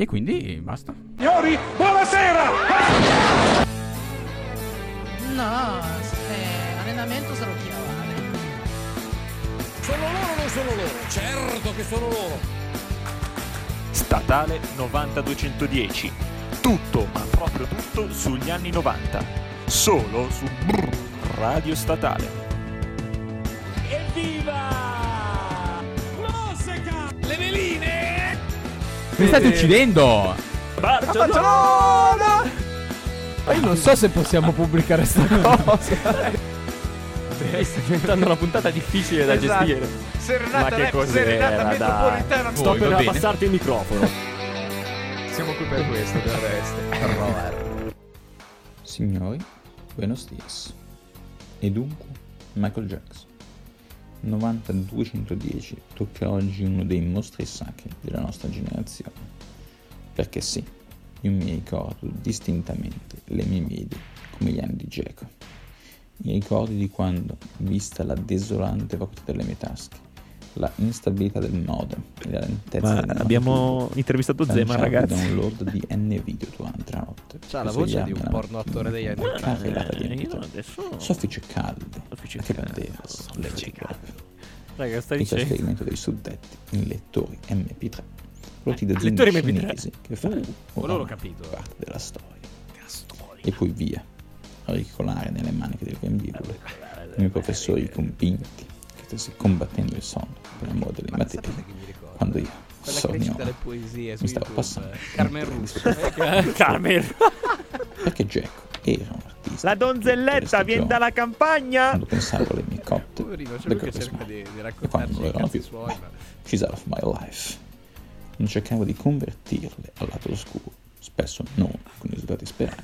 E quindi basta. Signori, buonasera! No, eh, allenamento sarò chiavare. Sono loro o non sono loro? Certo che sono loro. Statale 9210. Tutto, ma proprio tutto sugli anni 90. Solo su Brrr, Radio Statale. Evviva! Mi state uccidendo! Barcellona! Ma io non so se possiamo pubblicare sta cosa. Sta diventando una puntata difficile da Esatto. gestire. Serenata, Ma che cos'era, serenata metropolitana. Sto Voi, per abbassarti il microfono. Siamo qui per questo, del resto. Signori, buenos dias. E dunque, Michael Jackson. 9210 tocca oggi uno dei mostri sacri della nostra generazione. Perché sì, io mi ricordo distintamente le mie medie come gli anni di Geco. Mi ricordo di quando, vista la desolante vacuità delle mie tasche, la instabilità del e la lentezza Ma del abbiamo notebook, intervistato Zema, lanciavo ragazzi. download di N video durante la notte. C'ha la voce di un porno mattina attore degli anni Eh, MP3. io adesso- Soffice calde, Soffice che calde, soffice calde. Raga, sta Il trasferimento dei suddetti in lettori MP3, prodotti da aziende lettori MP3. cinesi che fanno l'ho oramai capito. parte della storia. E poi via, a ricolare nelle maniche del grembiule, i miei professori convinti che stessi combattendo il sonno per amore delle materie, quando io, su mi stavo passando Carmen un Russo. Carmen. perché Jack era un artista. La donzelletta viene dalla campagna! Quando pensavo alle mie cotte, Poverino, c'è le lui che cose cerca di, di e raccontarci quando non i erano cazzi più, suoi, ma... she's out of my life. Non cercavo di convertirle al lato oscuro, spesso non con i risultati sperati.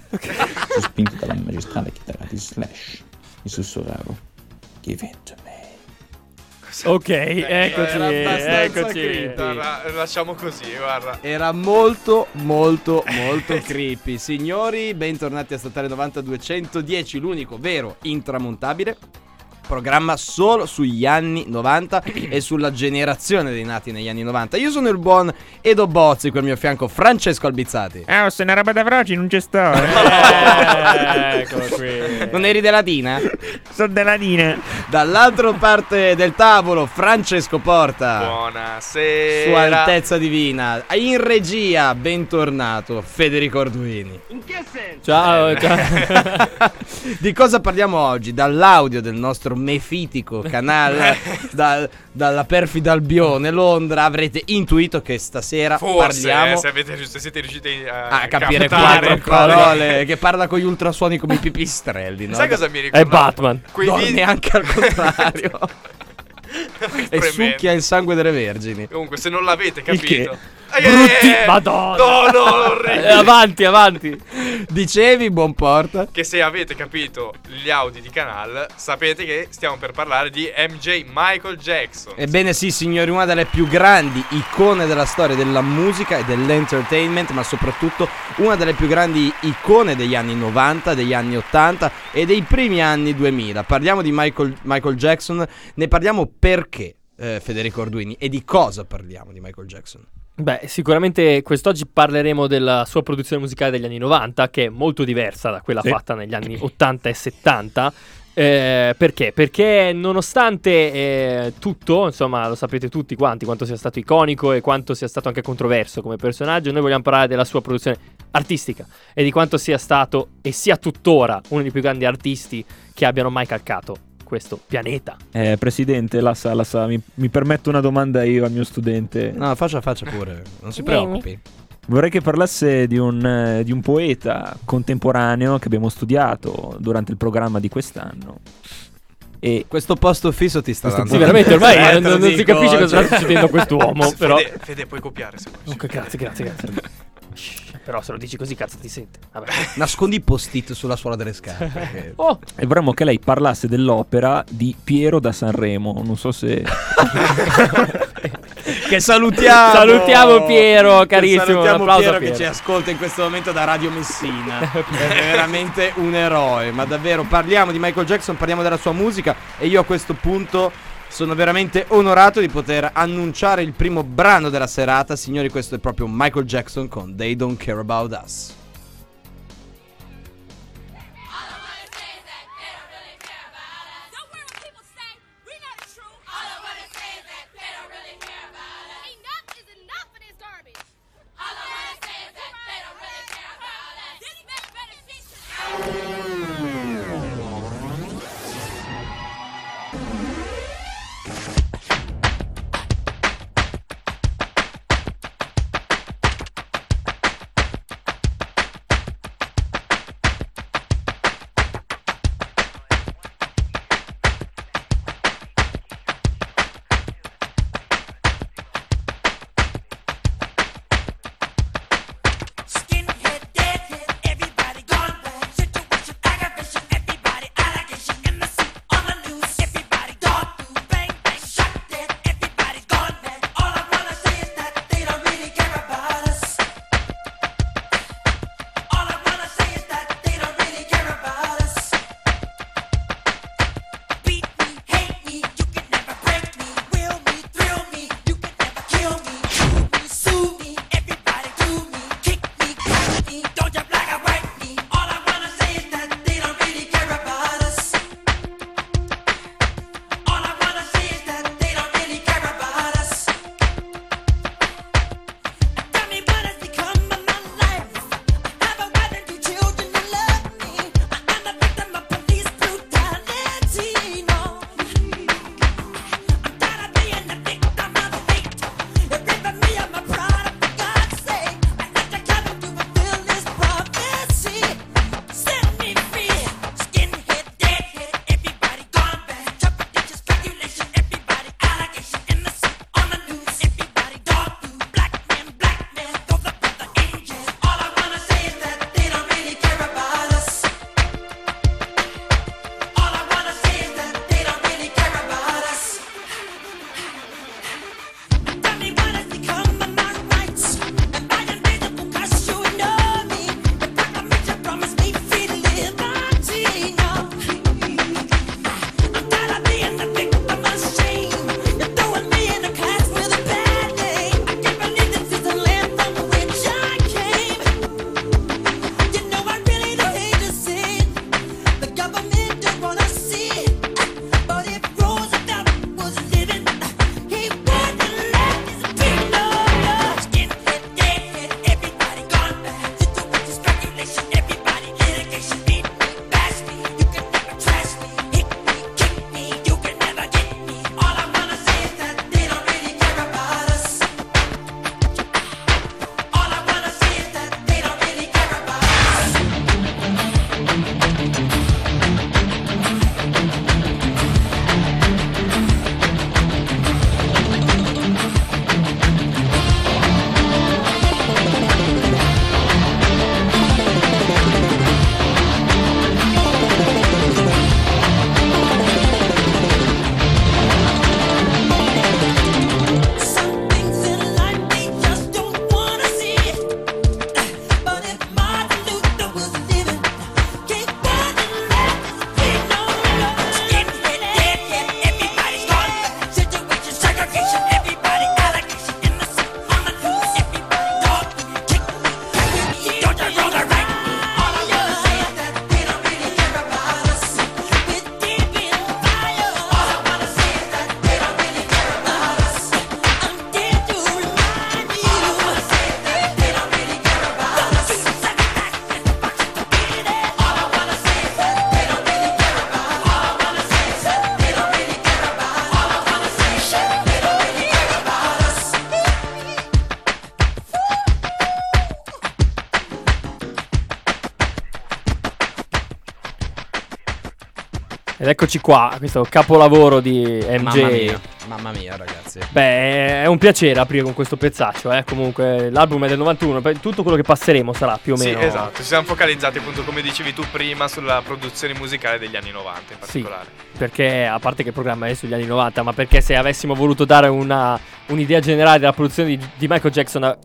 Sospinto dalla magistrale chitarra di Slash, mi sussurravo, give it to me. Ok, eccoci, era eccoci. creepy. Lasciamo così, guarda. Era molto, molto, molto creepy. Signori, bentornati a Statale 90 210, l'unico vero intramontabile. Programma solo sugli anni 90 e sulla generazione dei nati negli anni 90. Io sono il buon Edo Bozzi, qui al mio fianco Francesco Albizzati. Ah, se è una roba da froci non ci sto. Eh, Eccolo qui. Non eri della Dina? Sono della Dina. Dall'altra parte del tavolo Francesco Porta. Buonasera. Sua Altezza Divina. In regia, bentornato Federico Arduini. Ciao, ciao. Di cosa parliamo oggi? Dall'audio del nostro mefitico canale, da- dalla perfida Albione Londra, avrete intuito che stasera Forse, parliamo eh, se, avete, se siete riusciti a, a capire quattro parole che parla con gli ultrasuoni come i pipistrelli, no? Sai cosa mi ricorda? È Batman. Quei Dorme video- anche al contrario e succhia il sangue delle vergini. Comunque, se non l'avete Il che? capito. Ai, Brutti- ai, ai. Madonna. No, no, Eh, orribile. avanti, avanti. Dicevi, buon porta? Che se avete capito gli audi di canal, sapete che stiamo per parlare di MJ Michael Jackson. Ebbene sì, signori, una delle più grandi icone della storia della musica e dell'entertainment, ma soprattutto una delle più grandi icone degli anni 90, degli anni 80 e dei primi anni 2000. Parliamo di Michael, Michael Jackson, ne parliamo perché, eh, Federico Arduini, e di cosa parliamo di Michael Jackson? Beh, sicuramente quest'oggi parleremo della sua produzione musicale degli anni 90, che è molto diversa da quella Sì. fatta negli anni 80 e 70. Eh, perché? Perché nonostante eh, tutto, insomma, lo sapete tutti quanti, quanto sia stato iconico e quanto sia stato anche controverso come personaggio, noi vogliamo parlare della sua produzione artistica e di quanto sia stato e sia tuttora uno dei più grandi artisti che abbiano mai calcato questo pianeta. Eh, presidente, la sa, la sa, mi, mi permetto una domanda io al mio studente. No, faccia, faccia pure, non si preoccupi. Vorrei che parlasse di un, eh, di un poeta contemporaneo che abbiamo studiato durante il programma di quest'anno. E Questo posto fisso ti sta dando. Sì, veramente ormai Eh, non, te lo non si capisce cosa cioè- sta succedendo a quest'uomo, però... Fede, Fede, puoi copiare se vuoi. Ok, grazie, grazie, grazie. Però se lo dici così cazzo ti sente. Vabbè. Nascondi i post-it sulla suola delle scarpe. Oh, E vorremmo che lei parlasse dell'opera di Piero da Sanremo. Non so se. che salutiamo Salutiamo Piero, Che carissimo, un salutiamo applauso Piero, Piero. che ci ascolta in questo momento da Radio Messina è veramente un eroe ma davvero parliamo di Michael Jackson parliamo della sua musica e io a questo punto sono veramente onorato di poter annunciare il primo brano della serata. Signori, questo è proprio Michael Jackson con They Don't Care About Us. Ed eccoci qua, questo capolavoro di MJ. Mamma mia, mamma mia ragazzi. Beh, è un piacere aprire con questo pezzaccio, eh. Comunque, l'album è del 91, tutto quello che passeremo sarà più o meno. Sì, esatto. Ci siamo focalizzati, appunto, come dicevi tu prima, sulla produzione musicale degli anni 90 in particolare. Sì, perché, a parte che il programma è sugli anni 90, ma perché se avessimo voluto dare una, un'idea generale della produzione di, di Michael Jackson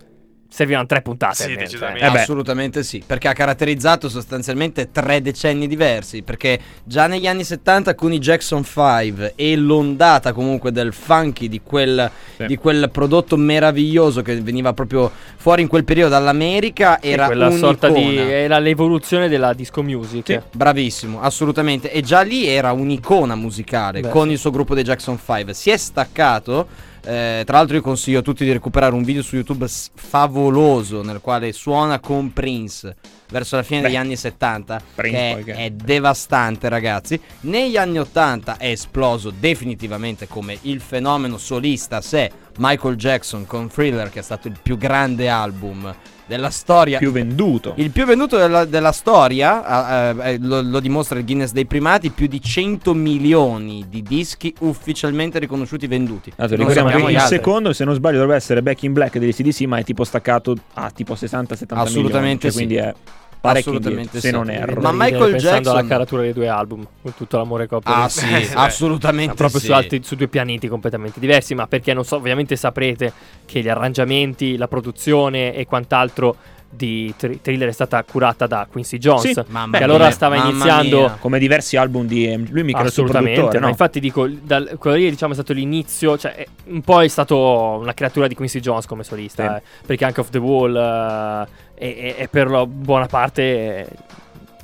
servivano tre puntate. Sì, almeno, decisamente. cioè. Eh beh. Assolutamente sì, perché ha caratterizzato sostanzialmente tre decenni diversi, perché già negli anni 70 con i Jackson 5 e l'ondata comunque del funky di quel, Sì. di quel prodotto meraviglioso che veniva proprio fuori in quel periodo dall'America Sì, era quella un'icona. sorta di era l'evoluzione della disco music. Sì, bravissimo, assolutamente. E già lì era un'icona musicale Beh, con sì. il suo gruppo dei Jackson 5. Si è staccato. Eh, tra l'altro, io consiglio a tutti di recuperare un video su YouTube favoloso nel quale suona con Prince verso la fine Beh, degli anni 70. Prince che è, è devastante, ragazzi. Negli anni 80 è esploso definitivamente come il fenomeno solista a sé. Michael Jackson con Thriller, che è stato il più grande album della storia. più venduto. Il più venduto della, della storia, ah, eh, eh, lo, lo dimostra il Guinness dei primati, più di 100 milioni di dischi ufficialmente riconosciuti venduti. Allora, Non ricordiamo che il altri. secondo, se non sbaglio, dovrebbe essere Back in Black degli CDC, ma è tipo staccato a tipo 60-70 Assolutamente milioni. Cioè, sì. quindi è Assolutamente indietro, se sì. non erro. Ma Michael pensando Jackson- alla caratura dei due album, con tutto l'amore che ho per Ah sì, Eh, assolutamente proprio sì. su, altri, su due pianeti completamente diversi, ma perché non so, ovviamente saprete che gli arrangiamenti, la produzione e quant'altro di Thr- Thriller è stata curata da Quincy Jones, Sì, Mamma che allora mia, stava mamma iniziando mia. Come diversi album di M- lui mica Assolutamente, no? infatti dico, dal, quello lì diciamo è stato l'inizio, cioè un po' è stato una creatura di Quincy Jones come solista, Sì. eh, perché anche Off the Wall eh, è- è per la buona parte eh,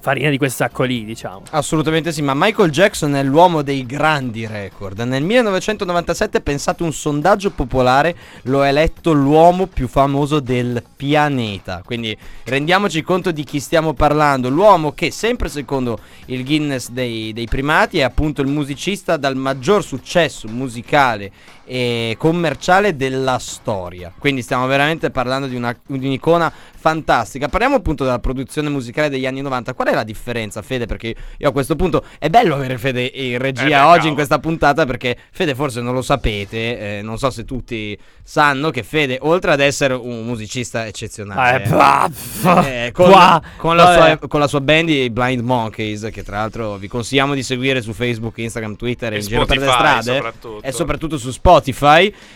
farina di quel sacco lì, diciamo. Assolutamente sì, ma Michael Jackson è l'uomo dei grandi record. Nel 1997, pensate, un sondaggio popolare lo ha eletto l'uomo più famoso del pianeta. Quindi rendiamoci conto di chi stiamo parlando. L'uomo che, sempre secondo il Guinness dei, dei primati, è appunto il musicista dal maggior successo musicale e commerciale della storia. Quindi stiamo veramente parlando di, una, di un'icona fantastica. Parliamo appunto della produzione musicale degli anni 90. Qual è la differenza, Fede? Perché io a questo punto è bello avere Fede in regia Eh beh, oggi cavolo. in questa puntata perché Fede forse non lo sapete, eh, non so se tutti sanno che Fede oltre ad essere un musicista eccezionale, Eh, bah, eh, con, qua, con la sua, con la sua band i Blind Monkeys che tra l'altro vi consigliamo di seguire su Facebook, Instagram, Twitter e, in giro per le Spotify, strade e soprattutto su Spotify.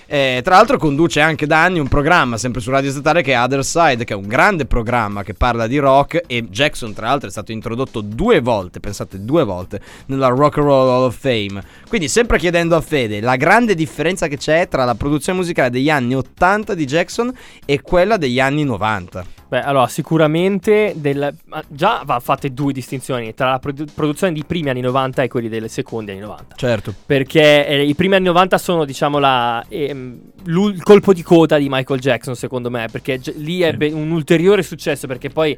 Eh, tra l'altro conduce anche da anni un programma sempre su Radio Statale che è Other Side, che è un grande programma che parla di rock e Jackson tra l'altro è stato introdotto due volte, pensate due volte, nella Rock and Roll Hall of Fame. Quindi sempre chiedendo a Fede la grande differenza che c'è tra la produzione musicale degli anni 80 di Jackson e quella degli anni 90. Beh, allora, sicuramente del- già va fatte due distinzioni tra la produ- produzione di primi anni 90 e quelli dei secondi anni 90. Certo. Perché eh, i primi anni 90 sono, diciamo, la, ehm, il colpo di coda di Michael Jackson, secondo me. Perché gi- lì ebbe un ulteriore successo. Perché poi.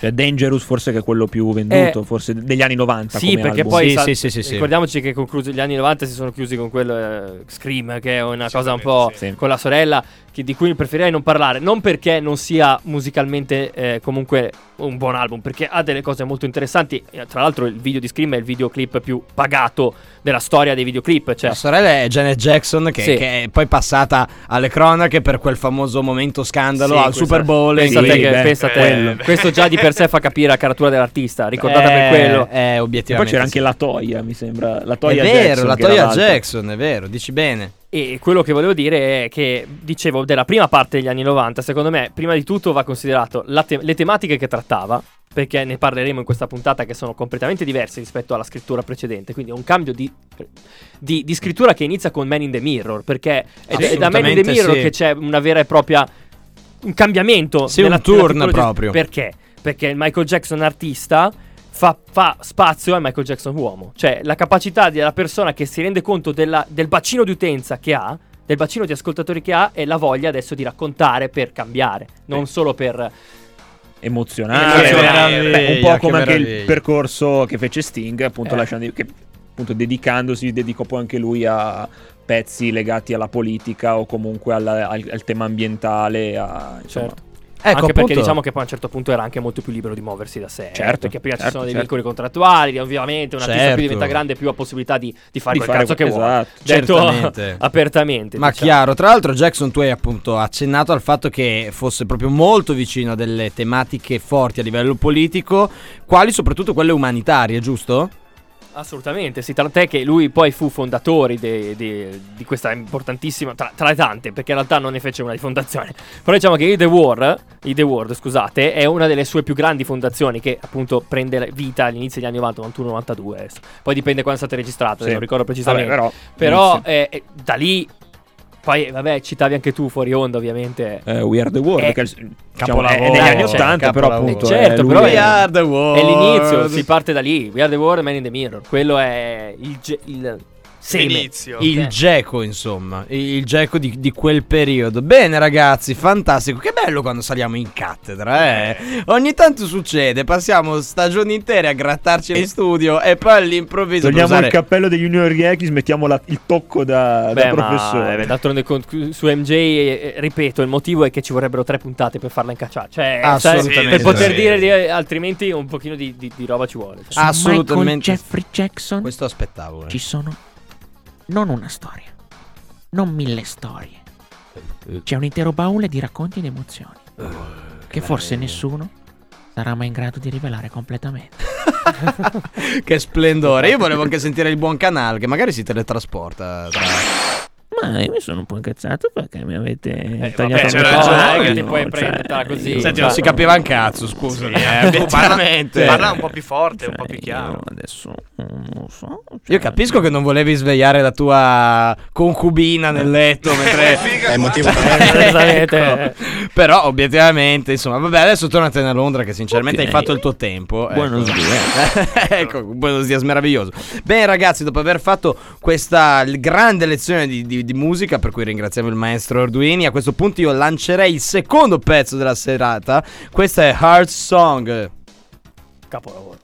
Cioè, Dangerous forse che è quello più venduto, Eh, forse degli anni 90 Sì, come perché album. poi Sì, sa- sì, sì, sì, sì. ricordiamoci che conclusi gli anni 90 si sono chiusi con quel eh, Scream, che è una cosa un po' con la sorella, di cui preferirei non parlare. Non perché non sia musicalmente eh, comunque un buon album, perché ha delle cose molto interessanti. Eh, Tra l'altro, il video di Scream è il videoclip più pagato della storia dei videoclip. Cioè, La sorella è Janet Jackson che, Sì. che è poi passata alle cronache per quel famoso momento scandalo Sì, al questa- Super Bowl. Pensa in te cui- che- beh, pensa te, quello. questo già di per sé fa capire la caratura dell'artista. Ricordata Eh, per quello. Eh, E obiettivamente. poi c'era anche la Toia, mi sembra. La È Toia vero, Jackson, la l'altra. Jackson, è vero, dici bene. E quello che volevo dire è che, dicevo, della prima parte degli anni 90, secondo me, prima di tutto va considerato te- le tematiche che trattava, perché ne parleremo in questa puntata che sono completamente diverse rispetto alla scrittura precedente, quindi è un cambio di, di- di scrittura che inizia con Man in the Mirror, perché è, è da Man in the Mirror sì. che c'è una vera e propria... un cambiamento. Sì, nella- un turn proprio. Perché? Perché Michael Jackson artista... Fa, fa spazio al Michael Jackson uomo, cioè la capacità della persona che si rende conto della- del bacino di utenza che ha, del bacino di ascoltatori che ha e la voglia adesso di raccontare per cambiare, non solo per... emozionale. Emozionale. Beh, un po' come che anche il percorso che fece Sting, appunto, Eh. lasciando, che, appunto dedicandosi, dedicò poi anche lui a pezzi legati alla politica o comunque alla- al, al tema ambientale. A, insomma, Certo. Ecco, anche perché appunto- diciamo che poi a un certo punto era anche molto più libero di muoversi da sé. Certo, perché prima ci certo, sono dei certo. vincoli contrattuali, ovviamente un artista Certo. più diventa grande più ha possibilità di, di fare Di quel fare cazzo che quel- vuole. esatto. Detto Certamente. apertamente. Ma diciamo. chiaro, tra l'altro Jackson tu hai appunto accennato al fatto che fosse proprio molto vicino a delle tematiche forti a livello politico, quali soprattutto quelle umanitarie, giusto? Assolutamente, sì, tant'è che lui poi fu fondatore de- de- di questa importantissima, tra, tra le tante, perché in realtà non ne fece una di fondazione, però diciamo che i The War, i The World, scusate, è una delle sue più grandi fondazioni che appunto prende vita all'inizio degli anni 90, 91, 92 adesso. Poi dipende quando è stata registrata, Sì. non ricordo precisamente. Vabbè, però- Però, eh, eh, da lì, poi vabbè, citavi anche tu fuori onda ovviamente. Eh, We Are the World, Eh, che è, diciamo, capolavoro, è negli anni cioè, 80, però capolavoro. appunto. Eh, certo, è però è- We are the world. È l'inizio, si parte da lì. We are the world, man in the mirror. Quello è il, il seme. L'inizio. Il Eh. Geco, insomma, il Geco di, di quel periodo. Bene, ragazzi, fantastico. Che bello quando saliamo in cattedra, eh. Ogni tanto succede, passiamo stagioni intere a grattarci in studio e poi all'improvviso. Togliamo usare- il cappello degli Junior Yankees, mettiamo la- il tocco da, Beh, da ma professore. eh, d'altronde con- su MJ, eh, ripeto, il motivo è che ci vorrebbero tre puntate per farla incacciare. Cioè, Assolutamente per poter sì. dire, di- altrimenti un pochino di, di- di roba ci vuole. Cioè. Assolutamente. Jeffrey Jackson Questo aspettavo. eh. ci sono non una storia, non mille storie. C'è un intero baule di racconti ed emozioni che forse nessuno sarà mai in grado di rivelare completamente. che splendore. Io volevo anche sentire il buon canale, che magari si teletrasporta. tra- Ma io mi sono un po' incazzato perché mi avete Eh, tagliato vabbè, no, ragione, che ti puoi cioè, prendertela così. io- Senti, non si capiva un cazzo, scusami. eh, Tu parla, obiettivamente. parla un po' più forte, un po' più chiaro. io adesso non so. Io cioè, capisco che non volevi svegliare la tua concubina nel letto mentre. È motivo Esattamente. Ecco. Però, obiettivamente, insomma, vabbè, adesso tornatene a Londra, che sinceramente Ok. hai fatto il tuo tempo. Buenos dias. ecco, buenos dias meraviglioso. Bene, ragazzi, dopo aver fatto questa grande lezione di, di- di musica, per cui ringraziamo il maestro Arduini, a questo punto io lancerei il secondo pezzo della serata. Questa è Heart Song. Capolavoro.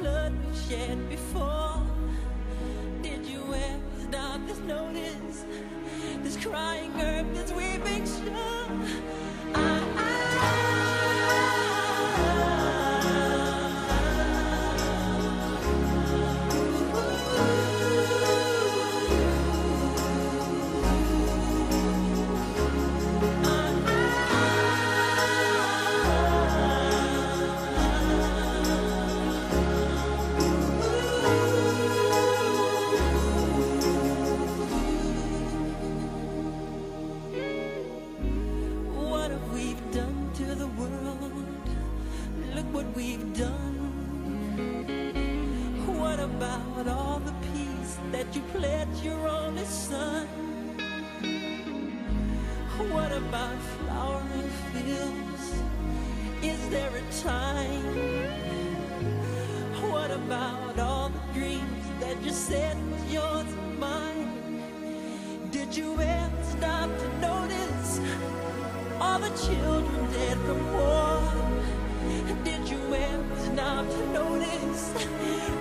blood we've shed before? Did you ever stop to notice this crying earth, this weeping shore? About flowering fields? Is there a time? What about all the dreams that you said was yours and mine? Did you ever stop to notice all the children dead from war? Did you ever stop to notice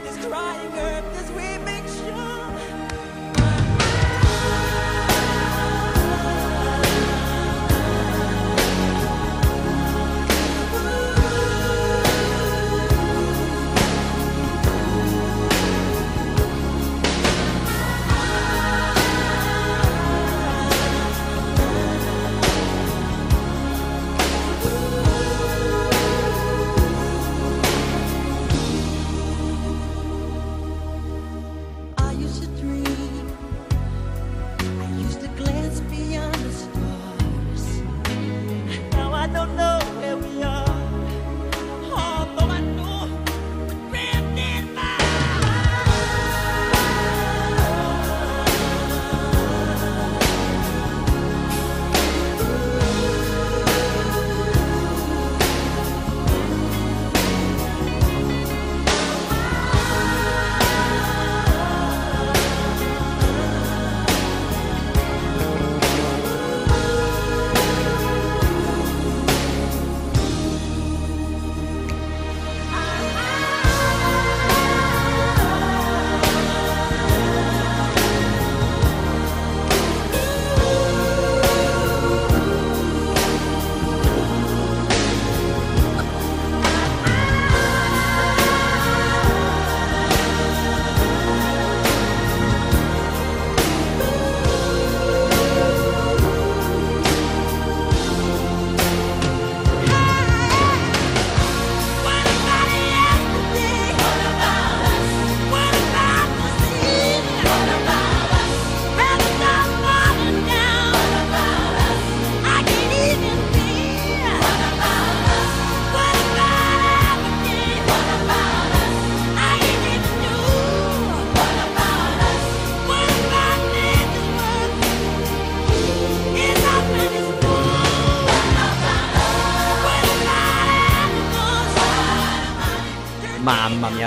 this crying earth, this weeping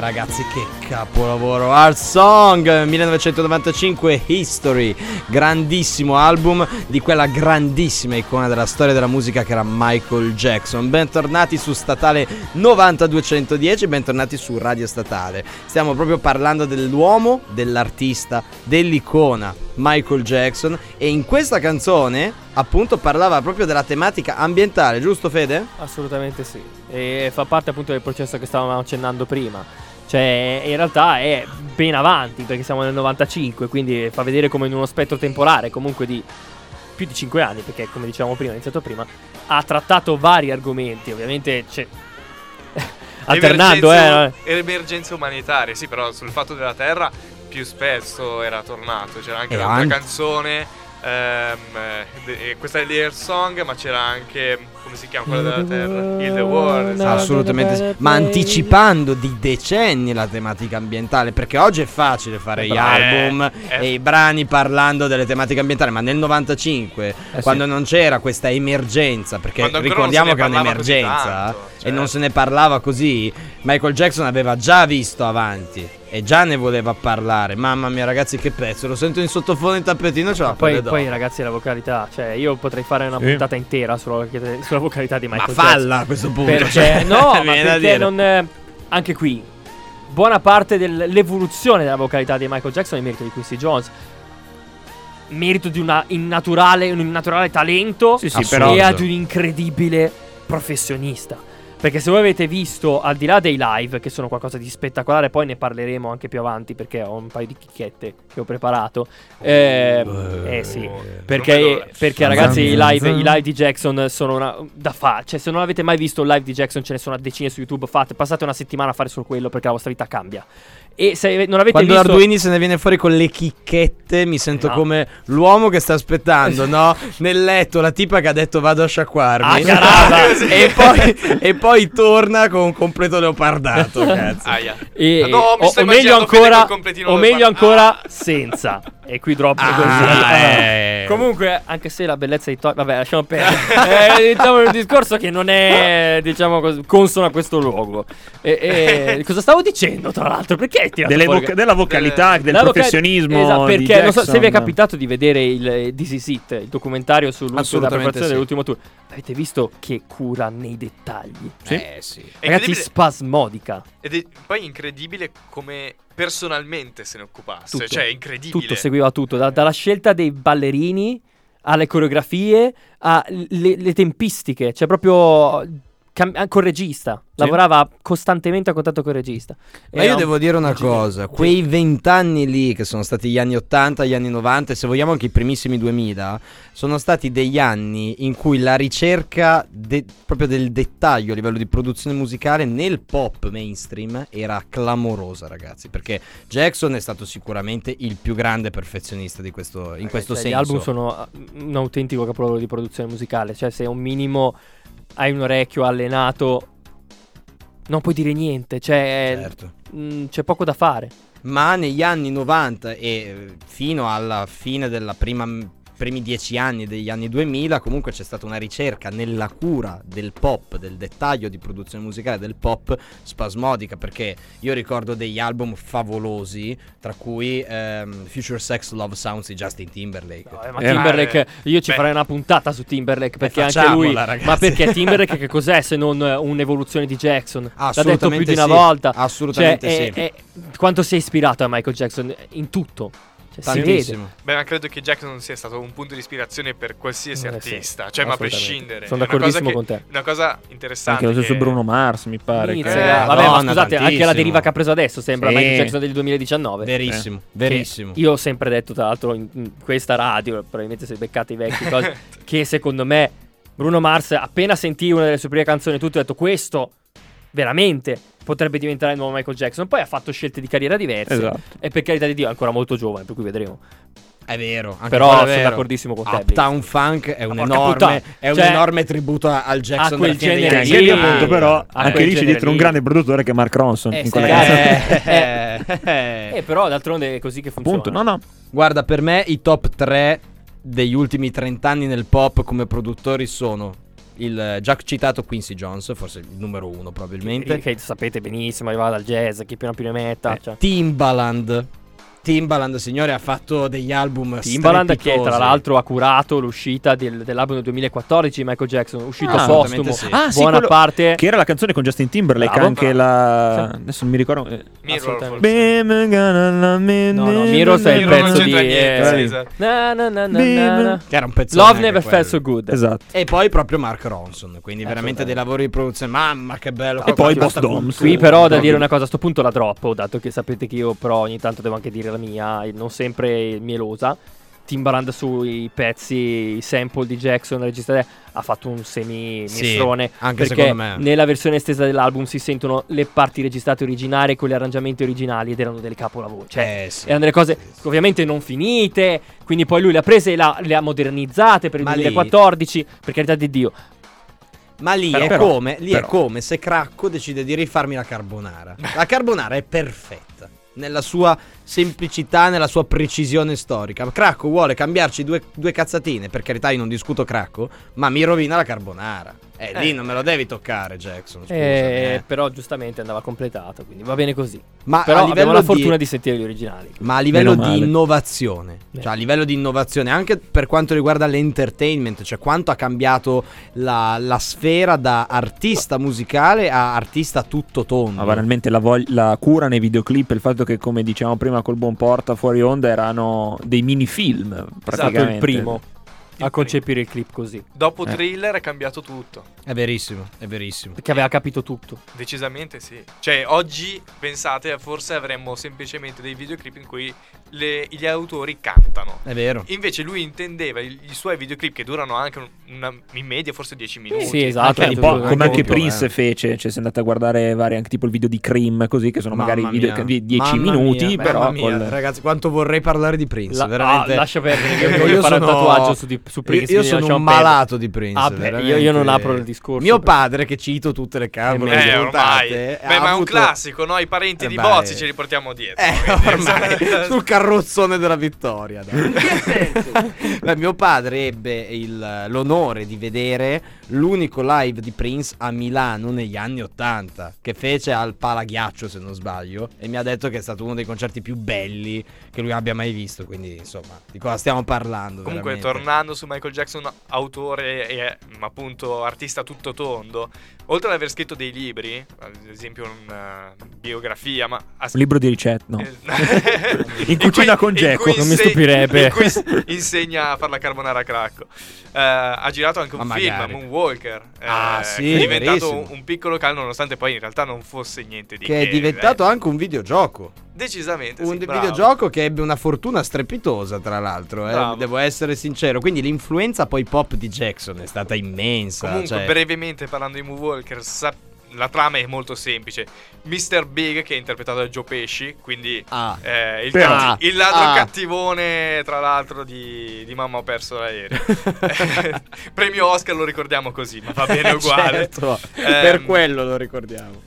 ragazzi che capolavoro Art Song 1995 History Grandissimo album di quella grandissima icona della storia della musica che era Michael Jackson Bentornati su Statale 9210 Bentornati su Radio Statale Stiamo proprio parlando dell'uomo, dell'artista, dell'icona Michael Jackson E in questa canzone appunto parlava proprio della tematica ambientale Giusto Fede? Assolutamente sì. E fa parte appunto del processo che stavamo accennando prima. Cioè, in realtà è ben avanti perché siamo nel 95, quindi fa vedere come in uno spettro temporale, comunque di più di 5 anni, perché come dicevamo prima, iniziato prima, ha trattato vari argomenti, ovviamente c'è... alternando, eh. Emergenze- Emergenze umanitarie, sì, però sul fatto della terra più spesso era tornato. C'era anche E un'altra anche- canzone. Ehm, eh, eh, questa è l'Air Song, ma c'era anche. Come si chiama quella della terra? Il The World. esatto. Assolutamente sì. Ma anticipando di decenni la tematica ambientale. Perché oggi è facile fare gli Eh, album eh. e i brani parlando delle tematiche ambientali. Ma nel 95, sì. quando non c'era questa emergenza, perché ricordiamo che è un'emergenza tanto, e cioè. non se ne parlava così, Michael Jackson aveva già visto avanti. E già ne voleva parlare. Mamma mia, ragazzi, che pezzo! Lo sento in sottofondo in tappetino. Ce la Poi, poi, ragazzi, la vocalità, cioè io potrei fare una Sì. puntata intera sulla, sulla vocalità di Ma Michael falla Jackson. a questo punto. Perché, cioè, no, ma perché non. eh, anche qui, buona parte dell'evoluzione della vocalità di Michael Jackson è merito di Quincy Jones. Merito di una innaturale, un innaturale talento Sì, sì, e ad un incredibile professionista. Perché se voi avete visto, al di là dei live, che sono qualcosa di spettacolare, poi ne parleremo anche più avanti perché ho un paio di chicchette che ho preparato. Eh, eh sì, perché, perché ragazzi i live, i live di Jackson sono una, da fare. Cioè se non avete mai visto un live di Jackson ce ne sono a decine su YouTube, fate, passate una settimana a fare solo quello perché la vostra vita cambia. E se non avete Quando visto... Arduini se ne viene fuori con le chicchette, mi sento No. come l'uomo che sta aspettando, no? Nel letto, la tipa che ha detto vado a sciacquarmi. Ah, e, poi, e poi torna con un completo leopardato, cazzo. Aia. E- Ah, no, mi o, o meglio ancora, o meglio ancora senza. E qui drop Ah, così. eh. Comunque, anche se la bellezza di Toy. Vabbè, lasciamo perdere. eh, diciamo un discorso che non è, diciamo consono a questo luogo. E, e- cosa stavo dicendo, tra l'altro? Perché Delle voca- della vocalità, del La voca- professionismo. Esatto, di perché non so se vi è capitato di vedere il eh, This Is It, il documentario sulla Assolutamente preparazione sì. dell'ultimo tour. Avete visto che cura nei dettagli? Eh sì. È Ragazzi, incredibile- spasmodica. Ed è poi incredibile come personalmente se ne occupasse. Tutto. Cioè, è incredibile. Tutto, seguiva tutto, da- dalla scelta dei ballerini alle coreografie, alle le tempistiche, cioè proprio cam- ah, col regista, lavorava costantemente a contatto col regista. Ma E io devo dire una cosa, quei vent'anni lì che sono stati gli anni 80, gli anni 90 e se vogliamo anche i primissimi 2000, sono stati degli anni in cui la ricerca de- proprio del dettaglio a livello di produzione musicale nel pop mainstream era clamorosa ragazzi, perché Jackson è stato sicuramente il più grande perfezionista di questo, in questo cioè, senso. Gli album sono ah, un autentico capolavoro di produzione musicale, cioè se un minimo hai un orecchio allenato non puoi dire niente, cioè Certo. mh, c'è poco da fare. Ma negli anni 90 e eh, fino alla fine della prima primi dieci anni degli anni 2000 comunque c'è stata una ricerca nella cura del pop, del dettaglio di produzione musicale del pop spasmodica perché io ricordo degli album favolosi tra cui ehm, Future Sex Love Sounds di Justin Timberlake. Eh, ma Eh, Timberlake, io ci beh. farei una puntata su Timberlake perché anche lui. ragazzi. Ma perché Timberlake che cos'è se non eh, un'evoluzione di Jackson? L'ha detto più di una sì, volta. assolutamente Cioè, sì. è- è- quanto si è ispirato a Michael Jackson in tutto. Cioè. Tantissimo. Beh, ma credo che Jackson sia stato un punto di ispirazione per qualsiasi Eh, sì, artista. cioè, ma a prescindere. Sono È una cosa d'accordissimo che- con te. Una cosa interessante. Anche lo stesso che- Bruno Mars, mi pare. Inizia, che- Eh, Vabbè, ma Madonna, scusate, anche la tantissimo. deriva che ha preso adesso sembra Sì. Michael Jackson del 2019. Verissimo, Che verissimo. Io ho sempre detto, tra l'altro, in, in questa radio, probabilmente se beccate i vecchi cose, che secondo me Bruno Mars, appena sentì una delle sue prime canzoni, tutti ha detto questo veramente potrebbe diventare il nuovo Michael Jackson. Poi ha fatto scelte di carriera diverse. Esatto. E per carità di Dio è ancora molto giovane, per cui vedremo. È vero, anche Però sono vero. d'accordissimo con te, Uptown Funk è un, porca enorme, è un cioè, enorme tributo al Jackson a quel genere lì, Sì, appunto, però, a anche quel lì c'è genere dietro un lì. grande produttore che è Mark Ronson. Eh, in sì, quella eh. canzone. Eh, Eh, però d'altronde è così che funziona. Appunto, no, no. Guarda, per me i top 3 degli ultimi 30 anni nel pop come produttori sono il già citato Quincy Jones, forse il numero uno probabilmente. Che sapete benissimo, arrivava dal jazz, chi più ne più ne metta. Eh, cioè. Timbaland. Timbaland, signore, ha fatto degli album Timbaland che tra l'altro ha curato l'uscita del- dell'album del 2014 di Michael Jackson, uscito Ah, postumo, sì. Ah, sì, buona quello- parte. Che era la canzone con Justin Timberlake, Bravo. anche la... Sì. Adesso non mi ricordo... eh. Mirror. No, no, Mirrors è il pezzo c'entra di niente, eh, sì, na, na. Che era un pezzo Love Never Felt So Good. Esatto. E poi proprio Mark Ronson, quindi veramente dei lavori di produzione. Mamma che bello. E poi Boss Doms. Qui però da dire una cosa, a sto punto la droppo, dato che sapete che io però ogni tanto devo anche dire la mia, non sempre mielosa. Timbaland sui pezzi, i sample di Jackson registrati ha fatto un semi Sì, anche perché secondo me. nella versione estesa dell'album si sentono le parti registrate originali con gli arrangiamenti originali ed erano delle capolavori, cioè Eh, sì. erano delle cose ovviamente non finite, quindi poi lui le ha prese e la- le ha modernizzate per il Ma lì- 2014, per carità di Dio. Ma lì, Però- è, però- come, lì è come se Cracco decide di rifarmi la carbonara. La carbonara è perfetta. Nella sua semplicità, nella sua precisione storica. Cracco vuole cambiarci due, due cazzatine. Per carità, io non discuto Cracco, ma mi rovina la carbonara. Eh, lì non me lo devi toccare, Jackson. Scusami, Eh, eh. Però giustamente andava completato, quindi va bene così. Ma però a abbiamo la di- fortuna di sentire gli originali. Ma a livello Meno di male. innovazione, Eh. cioè a livello di innovazione, anche per quanto riguarda l'entertainment, cioè quanto ha cambiato la, la sfera da artista musicale a artista tutto tondo. Ma banalmente la, vog- la cura nei videoclip, il fatto che come dicevamo prima col buon Porta fuori onda erano dei mini film Esatto, praticamente. il primo a concepire il clip così. Dopo Eh. Thriller è cambiato tutto. È verissimo, è verissimo. Perché aveva capito tutto. Decisamente sì. Cioè, oggi pensate, forse avremmo semplicemente dei videoclip in cui le- gli autori cantano. È vero. Invece lui intendeva i, i suoi videoclip che durano anche un- una, in media forse 10 minuti. Sì, esatto. Anche un po' come anche Prince eh. fece, cioè se andate a guardare vari anche tipo il video di Cream così che sono magari Mamma video mia. di 10 Mamma minuti, mia, però col- ragazzi, quanto vorrei parlare di Prince, La- veramente. ah, lascia perdere, che Io voglio fare un sono- tatuaggio su, di- su Io, Prince. io quindi sono un malato di Prince. Ah, beh, io, io non apro il discorso. Mio padre, che cito tutte le cavole Eh, ormai. Beh, ha ma è un avuto- classico, no? I parenti Eh, di beh. Bozzi ce li portiamo dietro. Eh, ormai sul carrozzone della vittoria. dai. Beh, mio padre ebbe il- l'onore di vedere l'unico live di Prince a Milano negli anni 80, che fece al Palaghiaccio, se non sbaglio, e mi ha detto che è stato uno dei concerti più belli che lui abbia mai visto. Quindi, insomma, di cosa stiamo parlando? Comunque, veramente? tornando su Michael Jackson, autore e mm, appunto artista tutto tondo, oltre ad aver scritto dei libri, ad esempio una biografia, ma un libro di ricette, no. Eh, In cucina con cui non mi stupirebbe. In cui s- insegna a fare la carbonara a cracco. Eh, ha girato anche un Ma film, magari. Moonwalker. eh, Ah, sì, che è diventato verissimo. un, un piccolo canale, nonostante poi in realtà non fosse niente di Che è diventato anche un videogioco. Decisamente. Un sì, videogioco che ebbe una fortuna strepitosa, tra l'altro. eh. Devo essere sincero. Quindi l'influenza poi pop di Jackson è stata immensa. Comunque, cioè- brevemente parlando di Moonwalker, sa- la trama è molto semplice. Mr. Big, che è interpretato da Joe Pesci, quindi Ah. eh, il, catti- il ladro Ah. cattivone, tra l'altro, di, di Mamma ho perso l'aereo. Premio Oscar lo ricordiamo così, ma va bene uguale. Certo, Ehm, per quello lo ricordiamo.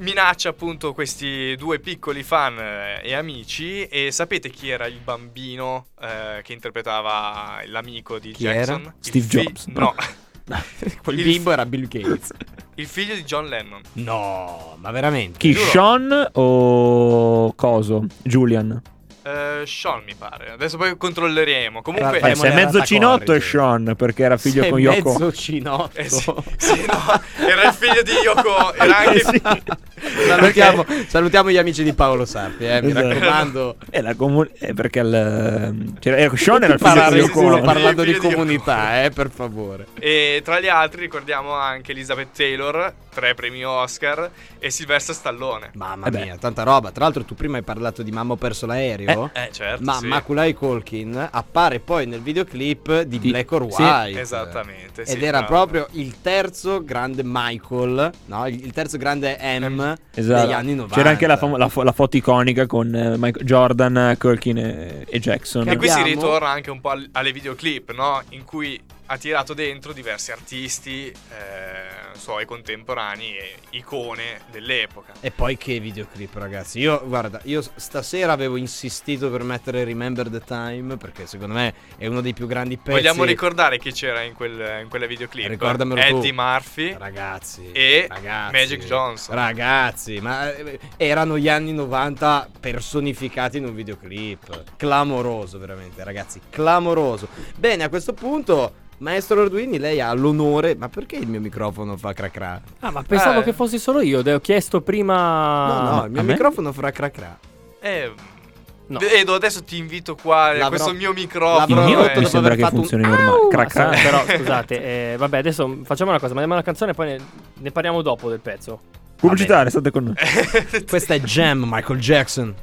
Minaccia appunto questi due piccoli fan eh, e amici e sapete chi era il bambino eh, che interpretava l'amico di Chi Jackson? era? Steve fi- Jobs, No, no. Quel Il- bimbo era Bill Gates. il figlio di John Lennon. No, ma veramente. Chi. Sean o Coso? Julian. Eh, Sean mi pare. Adesso poi controlleremo. Comunque Eh, se è mezzo cinotto è corrige. Sean perché era figlio con Yoko. mezzo cinotto. Eh sì, sì, no, era il figlio di Yoko, era anche Eh sì. salutiamo, salutiamo gli amici di Paolo Sarpi, eh, mi Esatto. raccomando. È la comu- è perché il c'era- era- Sean era il figlio di Yoko. culo parlando di di comunità, eh, per favore. E tra gli altri ricordiamo anche Elizabeth Taylor, tre premi Oscar, e Sylvester Stallone. Mamma Eh mia, tanta roba. Tra l'altro tu prima hai parlato di Mamma ho perso l'aereo. Eh, certo. Ma sì. Maculay Colkin appare poi nel videoclip di Di- Black or sì, White. Esattamente. sì, Ed era bravo. proprio il terzo grande Michael, no? Il terzo grande M Esatto. degli anni 90. C'era anche la, famo- la fo- la foto iconica con eh, Michael- Jordan, Kirkin e, e Jackson. E qui si ritorna anche un po' al- alle videoclip, no? In cui ha tirato dentro diversi artisti eh, suoi contemporanei e icone dell'epoca. E poi che videoclip, ragazzi. Io, guarda, io stasera avevo insistito per mettere Remember the Time perché secondo me è uno dei più grandi pezzi. Vogliamo ricordare chi c'era in, quel, in quella videoclip? Ricordamelo Eddie tu. Murphy. Ragazzi. E ragazzi, Magic Johnson. Ragazzi, ma eh, erano gli anni 90 personificati in un videoclip. Clamoroso, veramente, ragazzi. Clamoroso. Bene, a questo punto Maestro Arduini, lei ha l'onore. Ma perché il mio microfono fa cracra? Ah, ma pensavo eh. che fossi solo io. Te ho chiesto prima. No, no, il mio microfono fa cracra. Eh. No. Edo, adesso ti invito qua. Eh, l'avrò, questo mio microfono. Il mio eh. mi sembra che funzioni un... normale. Cracra. Ah, però, scusate, eh, vabbè, adesso facciamo una cosa. Mandiamo una canzone e poi ne, ne parliamo dopo del pezzo. Pubblicità, restate con noi. Questa è Jam, Michael Jackson.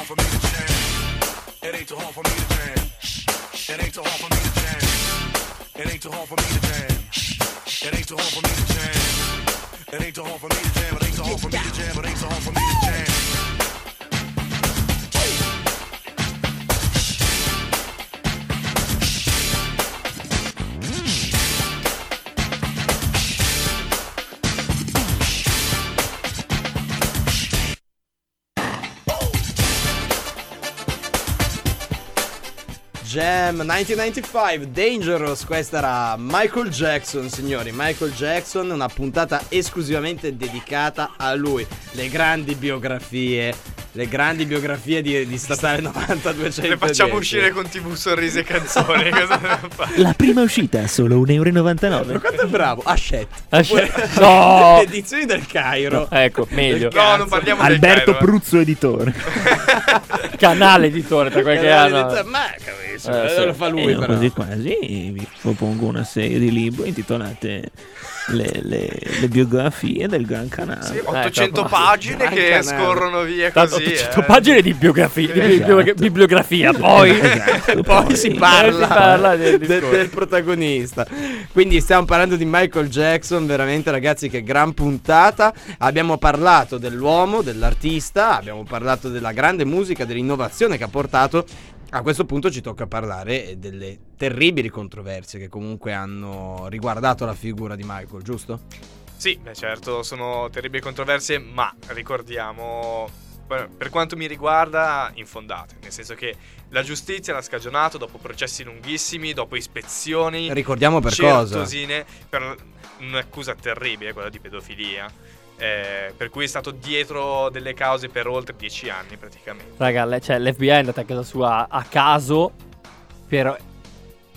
hard for me to jam. It ain't too hard for me to jam. It ain't too hard for me to jam. It ain't too hard for me to jam. It ain't too hard for me to jam. It ain't too hard for me to jam. It ain't too hard for me to jam. It ain't too hard for me to jam. Jam 1995 Dangerous, questa era Michael Jackson, signori. Michael Jackson, una puntata esclusivamente dedicata a lui. Le grandi biografie, le grandi biografie di, di Statale 9200. Le facciamo uscire con TV sorrisi e canzoni. La prima uscita, solo 1,99 Ma euro. quanto è bravo? Hachette. Hachette. Oppure- No. Le edizioni del Cairo. Ecco, meglio. No, non parliamo del Alberto Cairo. Pruzzo editore. Canale editore tra qualche Canale anno. di- Ma capisci, Eh, sì. lo fa lui E io però. quasi quasi vi propongo una serie di libri intitolate le, le- le biografie del Gran Canale. Sì, 800 troppo- pagine Gran che canale. scorrono via Tanto così. 800 eh. pagine di biografia, di Esatto. biblio- bibliografia, poi Esatto, Poi si Eh, parla, si parla del del, del protagonista. Quindi stiamo parlando di Michael Jackson, veramente ragazzi che gran puntata. Abbiamo parlato dell'uomo, dell'artista, abbiamo parlato della grande musica, dell'innovazione che ha portato. A questo punto ci tocca parlare delle terribili controversie che comunque hanno riguardato la figura di Michael, giusto? Sì, beh, certo, sono terribili controversie, ma ricordiamo, per quanto mi riguarda, infondate. Nel senso che la giustizia l'ha scagionato dopo processi lunghissimi, dopo ispezioni. Ricordiamo per cosa. per un'accusa terribile, quella di pedofilia. Eh, per cui è stato dietro delle cause per oltre dieci anni praticamente. Raga, le- cioè, l'FBI è andata a casa sua a caso per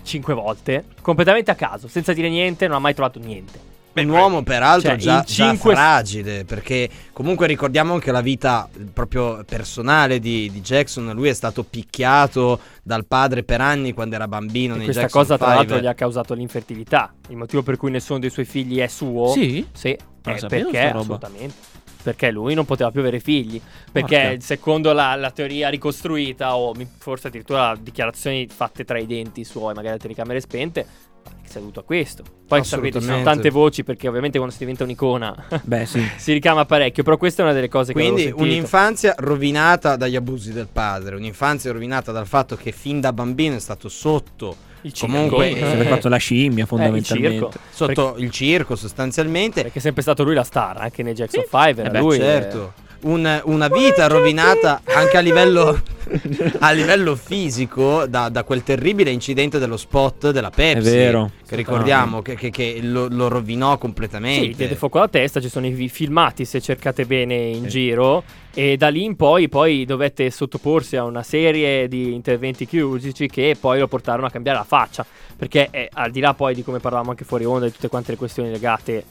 5 volte, completamente a caso, senza dire niente, non ha mai trovato niente. Un uomo peraltro Cioè, già, in già cinque- fragile perché comunque ricordiamo anche la vita eh, proprio personale di, di Jackson, lui è stato picchiato dal padre per anni quando era bambino E nei questa Jackson cosa, tra 5. l'altro, gli ha causato l'infertilità. Il motivo per cui nessuno dei suoi figli è suo. Sì? Sì, eh, perché assolutamente. Perché lui non poteva più avere figli. Perché Porca. secondo la, la teoria ricostruita, o forse addirittura dichiarazioni fatte tra i denti suoi, magari a telecamere spente, è seduto a questo. Poi sapete, ci sono tante voci perché ovviamente quando si diventa un'icona Beh, sì. si ricama parecchio. Però questa è una delle cose che Quindi avevo sentito. un'infanzia rovinata dagli abusi del padre, un'infanzia rovinata dal fatto che fin da bambino è stato sotto Il circo. comunque Eh, Si è fatto la scimmia il fondamentalmente. circo. sotto il circo sostanzialmente. Perché è sempre stato lui la star, anche nei Jackson 5 era Eh beh, lui. certo. Un- una vita rovinata anche a livello, a livello fisico da, da quel terribile incidente dello spot della Pepsi. È vero. Che ricordiamo che, che- che lo, lo rovinò Sì, completamente. gli diede fuoco alla testa, ci sono i filmati se cercate bene in giro e da lì in poi, poi dovette sottoporsi a una serie di interventi chirurgici che poi lo portarono a cambiare la faccia, perché eh, al di là poi di come parlavamo anche fuori onda di tutte quante le questioni legate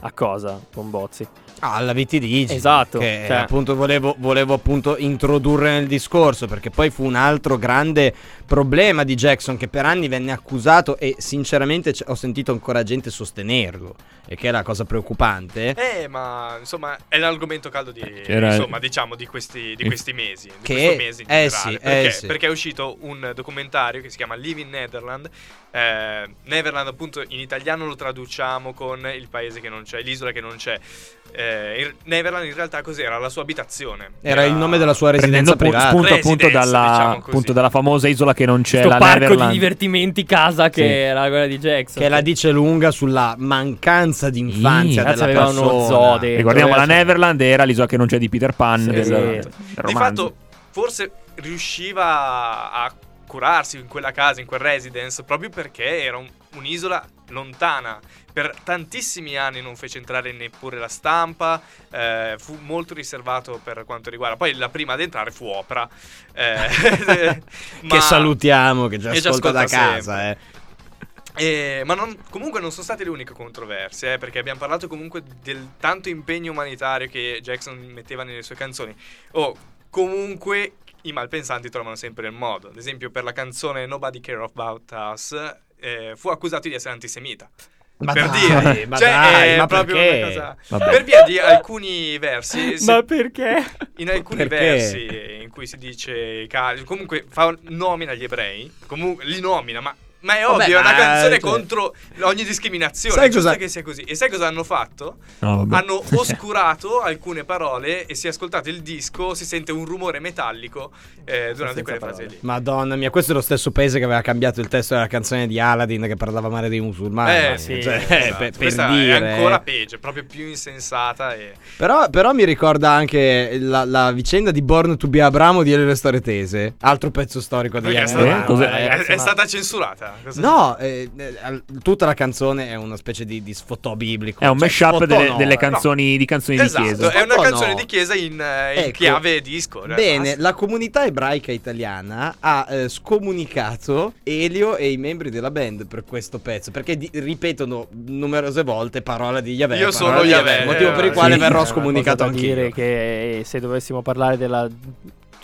a cosa, con Bozzi. Ah, alla vitiligo. Esatto, Che cioè- appunto volevo, volevo appunto introdurre nel discorso. Perché poi fu un altro grande problema di Jackson. Che per anni venne accusato. E sinceramente c- ho sentito ancora gente sostenerlo. E che è la cosa preoccupante. Eh, ma insomma, è l'argomento caldo di, C'era- insomma, diciamo, di questi, di questi mesi. Di Che- questo mese in eh generale. sì, eh perché? sì. Perché è uscito un documentario che si chiama Live in Netherland. Eh, Neverland, appunto, in italiano lo traduciamo con il paese che non c'è, l'isola che non c'è. Eh, in- Neverland in realtà cos'era? La sua abitazione. Era il nome della sua residenza privata. spunto appunto dalla, diciamo appunto dalla famosa isola che non c'è, Questo la parco Neverland. di divertimenti casa che Sì. era quella di Jackson. Che la dice lunga sulla mancanza di infanzia Ragazzi, della aveva uno persona. zoo dentro. Ricordiamo la Neverland era l'isola che non c'è di Peter Pan Sì. del, Sì. del Di fatto, forse riusciva a curarsi in quella casa, in quel residence, proprio perché era un- un'isola lontana. Per tantissimi anni non fece entrare neppure la stampa, eh, fu molto riservato per quanto riguarda. Poi la prima ad entrare fu Oprah. eh, Che ma- salutiamo, che e ci ascolta da ascolta casa. Eh. Eh, ma non- comunque non sono state le uniche controversie, eh, perché abbiamo parlato comunque del tanto impegno umanitario che Jackson metteva nelle sue canzoni. O comunque i malpensanti trovano sempre il modo. Ad esempio, per la canzone Nobody Care About Us, eh, fu accusato di essere antisemita. Ma per dai, dire, ma cioè, dai, è ma proprio cosa. Per via di alcuni versi. Ma perché? in alcuni Perché? versi in cui si dice comunque fa nomina gli ebrei comunque li nomina ma Ma è Vabbè, ovvio, è una canzone cioè- contro ogni discriminazione. Sai è giusto cosa- che sia così. E sai cosa hanno fatto? No, vabbè. Hanno oscurato alcune parole e se ascoltate il disco si sente un rumore metallico eh, durante quelle frasi lì. Madonna mia, questo è lo stesso paese che aveva cambiato il testo della canzone di Aladdin che parlava male dei musulmani. Eh sì, Cioè, esatto. per, per Questa dire. è ancora peggio, è proprio più insensata e... Però, però mi ricorda anche la, la vicenda di Born to be Abramo di Elio Storie Tese, altro pezzo storico degli Perché è anni stata, 90. cos'è? è- ragazzi, è ma- stata censurata. Cosa- No, eh, eh, tutta la canzone è una specie di, di sfotò biblico. È un Cioè, mashup delle, no, delle no. canzoni, di canzoni Esatto, di chiesa. è una canzone no. di chiesa in, eh, in Ecco. chiave disco. realtà. Bene, la comunità ebraica italiana ha eh, scomunicato Elio e i membri della band per questo pezzo perché di- ripetono numerose volte parola di Yahweh. Io sono Yahweh, motivo per il eh, quale Sì, verrò scomunicato anche dire che eh, se dovessimo parlare della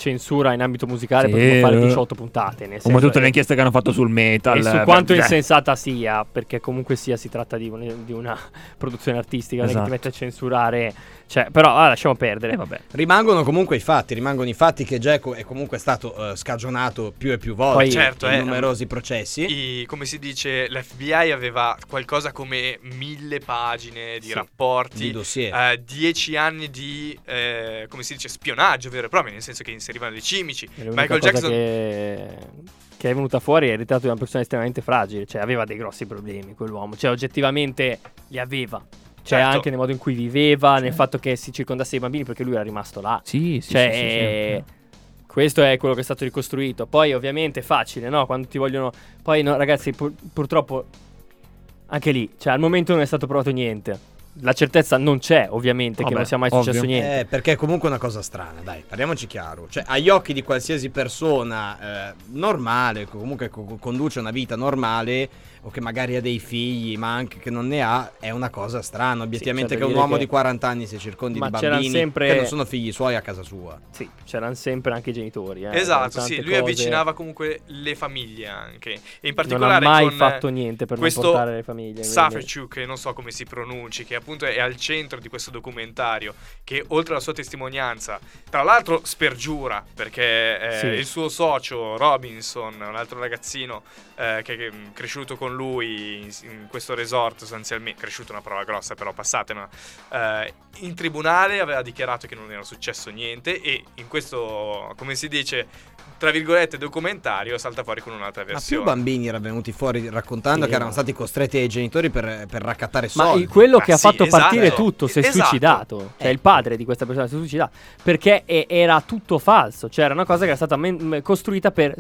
censura in ambito musicale Sì, potremmo fare eh. 18 puntate. Nel Come tutte le inchieste che hanno fatto sul metal. E su eh, quanto beh, insensata sia, perché comunque sia si tratta di, un- di una produzione artistica, è che Esatto. ti mette a censurare. Cioè, però ah, lasciamo perdere. eh, vabbè. Rimangono comunque i fatti, rimangono i fatti che Geco è comunque stato eh, scagionato più e più volte Poi- Certo, in eh, numerosi processi. I- come si dice, l'FBI aveva qualcosa come mille pagine di Sì, rapporti, di dossier. eh, dieci anni di, eh, come si dice, spionaggio vero e proprio, nel senso che inserivano dei cimici. Michael Jackson... che, che è venuta fuori è il ritratto di una persona estremamente fragile. Cioè, aveva dei grossi problemi quell'uomo. Cioè, oggettivamente li aveva. Cioè, Certo. anche nel modo in cui viveva, nel fatto che si circondasse dei bambini, perché lui era rimasto là. Sì, sì, Cioè, sì, sì, sì. eh, questo è quello che è stato ricostruito. Poi, ovviamente, è facile, no? Quando ti vogliono. Poi, no, ragazzi, pur- purtroppo. Anche lì, cioè, al momento non è stato provato niente. La certezza non c'è, ovviamente, che Vabbè, non sia mai ovvio. successo niente. Eh, perché è comunque una cosa strana, dai, parliamoci chiaro. Cioè, agli occhi di qualsiasi persona eh, normale, che comunque co- conduce una vita normale, o che magari ha dei figli, ma anche che non ne ha, è una cosa strana. Obiettivamente, da che un uomo che- di 40 anni si circondi Ma di bambini sempre- che non sono figli suoi a casa sua. Sì, c'erano sempre anche i genitori. Eh, Esatto, sì, lui cose. avvicinava comunque le famiglie anche. E in Non ha particolare mai con fatto niente per non questo portare le famiglie. Safechu, che non so come si pronunci, che appunto è al centro di questo documentario, che oltre alla sua testimonianza, tra l'altro spergiura, perché eh, Sì. il suo socio Robinson, un altro ragazzino eh, che che è cresciuto con lui in, in questo resort sostanzialmente, cresciuto è una prova grossa però passate, ma eh, in tribunale aveva dichiarato che non era successo niente e in questo, come si dice, tra virgolette documentario salta fuori con un'altra Ma più versione. bambini erano venuti fuori raccontando Sì, che erano ma- stati costretti ai genitori per, per raccattare Ma soldi. il- quello Ma che ha sì, fatto partire esatto. tutto si è Esatto. suicidato. Cioè, il padre di questa persona si è suicidato. Perché era tutto falso. Cioè, era una cosa che era stata men- costruita per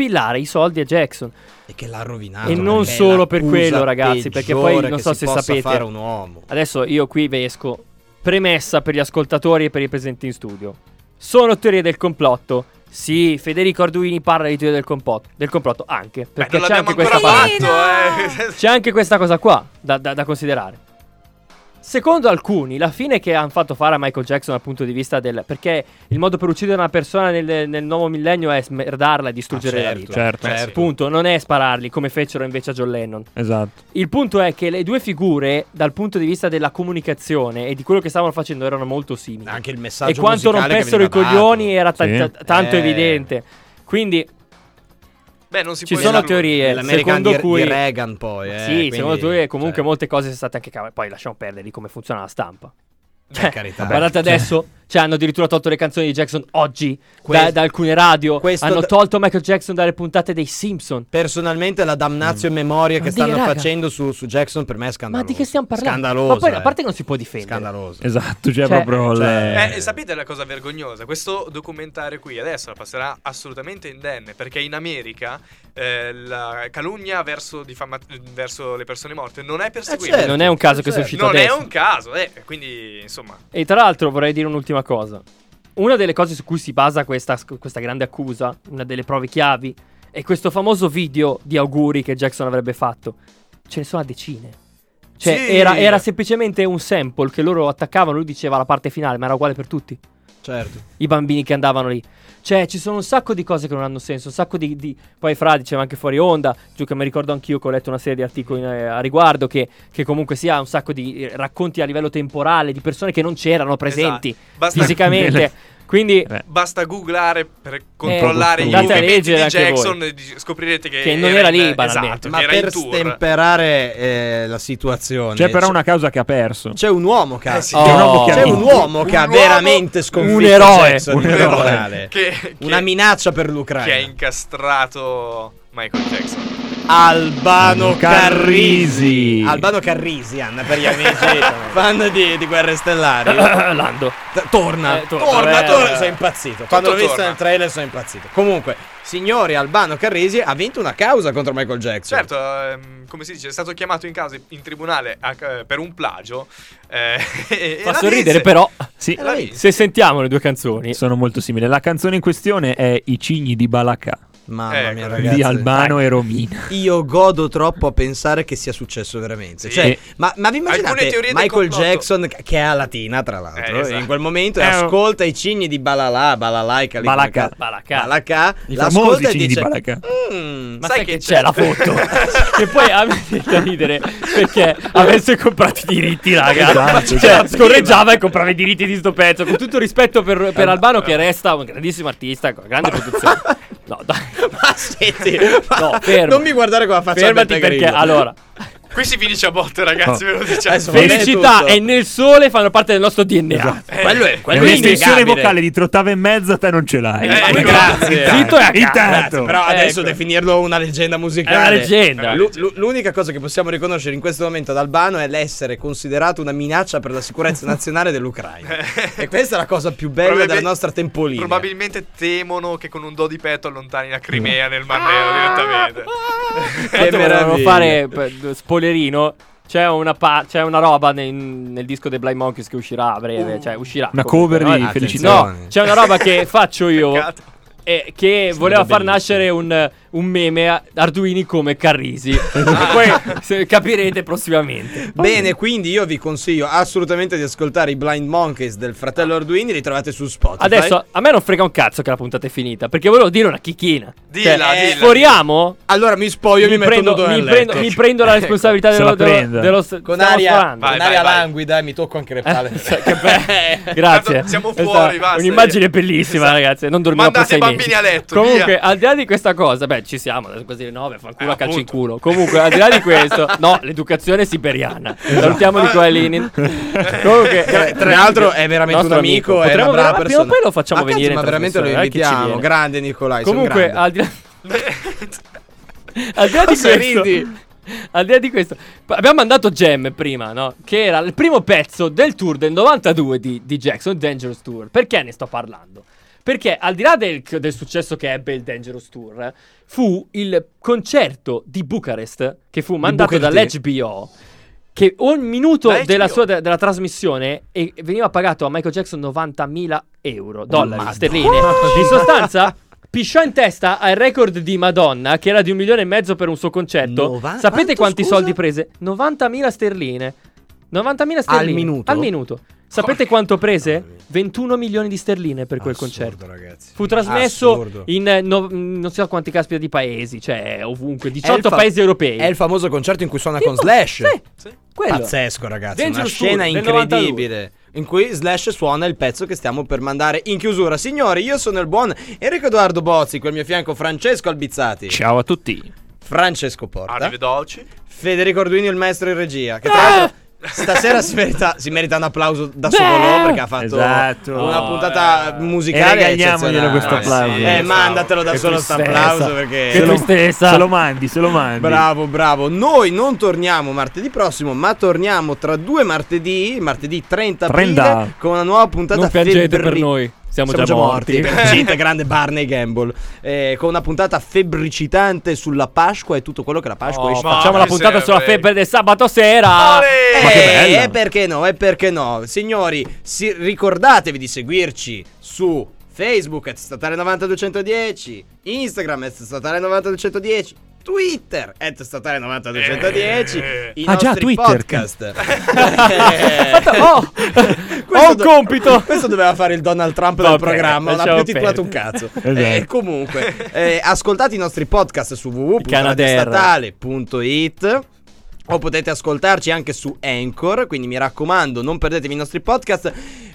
spillare i soldi a Jackson. E che l'ha rovinato. E non solo per quello, ragazzi, perché poi non so se sapete. fare un uomo. Adesso io qui vi esco. Premessa per gli ascoltatori e per i presenti in studio. Sono teorie del complotto. Sì, Federico Arduini parla di teorie del complotto. Del complotto anche. Beh, Perché non c'è anche questa ancora parte. fatto, eh. C'è anche questa cosa qua da, da- da considerare. Secondo alcuni, la fine che hanno fatto fare a Michael Jackson dal punto di vista del. Perché il modo per uccidere una persona nel, nel nuovo millennio è smerdarla e distruggere Ah, la certo, vita. Certo, Beh, sì. Punto, non è spararli come fecero invece a John Lennon. esatto. Il punto è che le due figure, dal punto di vista della comunicazione e di quello che stavano facendo, erano molto simili. Anche il messaggio e quanto rompessero i coglioni era ta- Sì. ta- tanto Eh. evidente. Quindi Beh, non si ci può sono teorie. Secondo di, cui. di Reagan poi, eh, sì, quindi, secondo teorie comunque cioè, molte cose sono state anche. Poi lasciamo perdere di come funziona la stampa. Per carità. Guardate adesso, cioè, hanno addirittura tolto le canzoni di Jackson oggi Questo- da, da alcune radio. hanno tolto Michael Jackson dalle puntate dei Simpson. Personalmente la damnazio in memoria Ma che di- stanno raga. facendo su, su Jackson per me è scandaloso. Ma di che stiamo parlando? Scandaloso. Ma poi, a eh. parte che non si può difendere. Scandaloso. Esatto, cioè, Cioè- proprio cioè- le- Eh, e sapete la cosa vergognosa? Questo documentario qui adesso la passerà assolutamente indenne perché in America eh, la calunnia verso, diffama- verso le persone morte non è perseguita. certo. non è un caso che sia Certo. uscito non adesso. è un caso, eh, quindi insomma. E tra l'altro vorrei dire un'ultima cosa. Una delle cose su cui si basa questa, questa grande accusa, una delle prove chiavi, è questo famoso video di auguri che Jackson avrebbe fatto. Ce ne sono a decine. Cioè, Sì. era, era semplicemente un sample che loro attaccavano, lui diceva la parte finale, ma era uguale per tutti. Certo. I bambini che andavano lì. Cioè, ci sono un sacco di cose che non hanno senso, un sacco di... di- Poi Fra diceva anche fuori onda, giù che mi ricordo anch'io che ho letto una serie di articoli eh, a riguardo, che, che comunque sia un sacco di eh, racconti a livello temporale di persone che non c'erano presenti Esatto. Fisicamente. Quindi Basta googlare per controllare Eh, i movimenti di Jackson e scoprirete che, Che non era lì, in- banalmente. Esatto, Ma era per stemperare eh, la situazione C'è però c'è- una causa che ha perso. C'è un uomo che ha, Eh sì. C'è un uomo che ha c'è un vinto. uomo che ha Un uomo- veramente sconfitto un eroe. Jackson Un in eroe. Che, che- Una minaccia per che ha l'Ucraina. incastrato Michael Jackson. Albano Carrisi. Albano Carrisi, Anna, per gli amici fan di, di Guerre Stellari. Lando. T- torna, Eh, torna, torna, eh, torna. eh. Sono impazzito. Quando l'ho visto nel trailer sono impazzito. Comunque, signori, Albano Carrisi ha vinto una causa contro Michael Jackson. Certo, ehm, come si dice, è stato chiamato in causa in tribunale a- eh, per un plagio. eh, Fa sorridere, però. Sì. Se sentiamo le due canzoni. sono molto simili. La canzone in questione è I cigni di Balacà Mamma Ecco. mia, Di ragazzi. di Albano e Romina. Io godo troppo a pensare che sia successo veramente. Sì. Cioè, ma, ma vi immaginate Michael. Jackson, che è a latina, tra l'altro, Eh, esatto. in quel momento, e Eh, ascolta i cigni di Balalà, Balalaica, Balacà. Balacà. Balacà, I famosi e cigni di dice, Balacà. "Mm, Ma Sai sai che che c'è? c'è la foto? che poi a me viene da ridere perché avesse comprato i diritti, raga. Esatto, cioè, scorreggiava e comprava i diritti di sto pezzo. Con tutto il rispetto per, per Albano, che resta un grandissimo artista con grande produzione. No, dai. Ma senti, ma No, fermo. non mi guardare con la faccia Fermati perché allora, Qui si finisce a botte, ragazzi, ve lo diciamo. Felicità e nel sole fanno parte del nostro DNA. quello è, È quello è un'estensione innegabile. vocale di tre ottave e mezza, te non ce l'hai. Eh, Eh, Ecco. grazie. Zitto e Intanto. però adesso Ecco. definirlo una leggenda musicale È una leggenda. L'u- l'u- l'unica cosa che possiamo riconoscere in questo momento ad Albano è l'essere considerato una minaccia per la sicurezza nazionale dell'ucraina. e questa è la cosa più bella Probabil- della nostra tempolina. Probabilmente temono che con un do di petto allontani la Crimea nel Mar Nero direttamente. Che Tanto volevano meraviglia. fare per- spoilerino. C'è una, pa- c'è una roba nel, nel disco dei Blind Monkeys che uscirà a breve. Cioè, uscirà. Una comunque, cover di no? Felicità. No, c'è una roba che faccio io. E che voleva far bellissimo. nascere un, un meme a Arduini come Carrisi. Poi se- capirete prossimamente. Bene, quindi io vi consiglio assolutamente di ascoltare i Blind Monkeys del fratello Arduini, li trovate su Spotify. Adesso a me non frega un cazzo che la puntata è finita. Perché volevo dire una chicchina. Dilla, Cioè, dilla. Sforiamo. Allora mi spoglio e mi, metto prendo, nudo mi, prendo, mi prendo la responsabilità Se dello, la dello, prenda. dello- Con aria, sforando. con Vai, aria vai, vai. languida e mi tocco anche le palle. Cioè, che be- Grazie. Siamo fuori, basta. Un'immagine bellissima, Esatto. ragazzi. Non dormiamo per Mandate sei i bambini mesi. a letto, Comunque, via. al di là di questa cosa, beh, ci siamo. Adesso quasi le nove. Fanculo Eh, a calcio in culo. Comunque, al di là di questo, no, l'educazione siberiana. Salutiamo Nicolini. Comunque, Tra, tra l'altro è veramente un nostro amico, è una brava persona. Prima o poi lo facciamo Ma cazzo, venire. in Ma veramente lo eh, invitiamo. Grande Nicolai. Comunque, al di là. al di là di Cosa questo, ridi? al di là di questo, abbiamo mandato Gem prima, no? Che era il primo pezzo del tour del 92 di, di Jackson, Dangerous Tour. Perché ne sto parlando? Perché al di là del, del successo che ebbe il Dangerous Tour, fu il concerto di Bucarest che fu mandato dall'HBO. Che ogni minuto della, sua, de- della trasmissione e veniva pagato a Michael Jackson 90.000 euro, dollari, Madonna. sterline. In sostanza, pisciò in testa al record di Madonna, che era di un milione e mezzo per un suo concerto. Nova- Sapete quanto, quanti scusa? soldi prese? 90.000 sterline. 90.000 sterline. minuto? Al minuto. Sapete quanto prese? Mamma mia. 21 milioni di sterline per quel Assurdo, concerto. ragazzi. Fu trasmesso Assurdo. in eh, no- non so quanti caspita di paesi, cioè ovunque, 18 fa- paesi europei. È il famoso concerto in cui suona Tipo- con Slash. Sì, quello. Pazzesco, ragazzi. Una Dangerous scena Tour incredibile. In cui Slash suona il pezzo che stiamo per mandare in chiusura. Signori, io sono il buon Enrico Edoardo Bozzi, qui al mio fianco Francesco Albizzati, Ciao a tutti. Francesco Porta, Arrivederci. Federico Arduini, il maestro in regia. Che tra l'altro stasera si merita, si merita un applauso da solo Beh. perché ha fatto Esatto. una puntata musicale. E regaliamoglielo questo eccezionale. applauso. Eh, mandatelo da Che solo sto tristezza. applauso perché. Che tristezza. Se lo mandi, se lo mandi. Bravo, bravo. Noi non torniamo martedì prossimo, ma torniamo tra due martedì, martedì 30 aprile, 30. con una nuova puntata Non piangete per febbri- noi, siamo, Siamo già, morti. Piangete, grande Barney Gamble. Eh, con una puntata febbricitante sulla Pasqua e tutto quello che la Pasqua Oh, esce. facciamo la puntata serve? sulla febbre del sabato sera. Olè! Eh, Ma che bella. E perché no? E perché no? Signori, si- ricordatevi di seguirci su Facebook at statale 90210, Instagram at statale 90210, Twitter, eh, at statale9210, eh, eh, eh. i ah, già, Twitter. podcast. oh, ho un do- compito! Questo doveva fare il Donald Trump Vabbè, del programma, non ha più titolato un cazzo. Esatto. E eh, comunque, eh, ascoltate i nostri podcast su www.statale.it o potete ascoltarci anche su Anchor, quindi mi raccomando, non perdetevi i nostri podcast.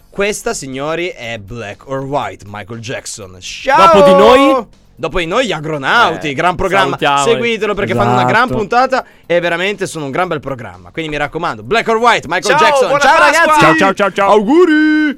Questa, signori, è Black or White, Michael Jackson. Ciao! Dopo di noi... Dopo di noi gli agronauti, eh, gran programma. Salutiamo. Seguitelo perché esatto. fanno una gran esatto. puntata e veramente sono un gran bel programma. Quindi mi raccomando, Black or White, Michael ciao, Jackson. Ciao Pasqua. ragazzi. Ciao ciao ciao ciao. Auguri.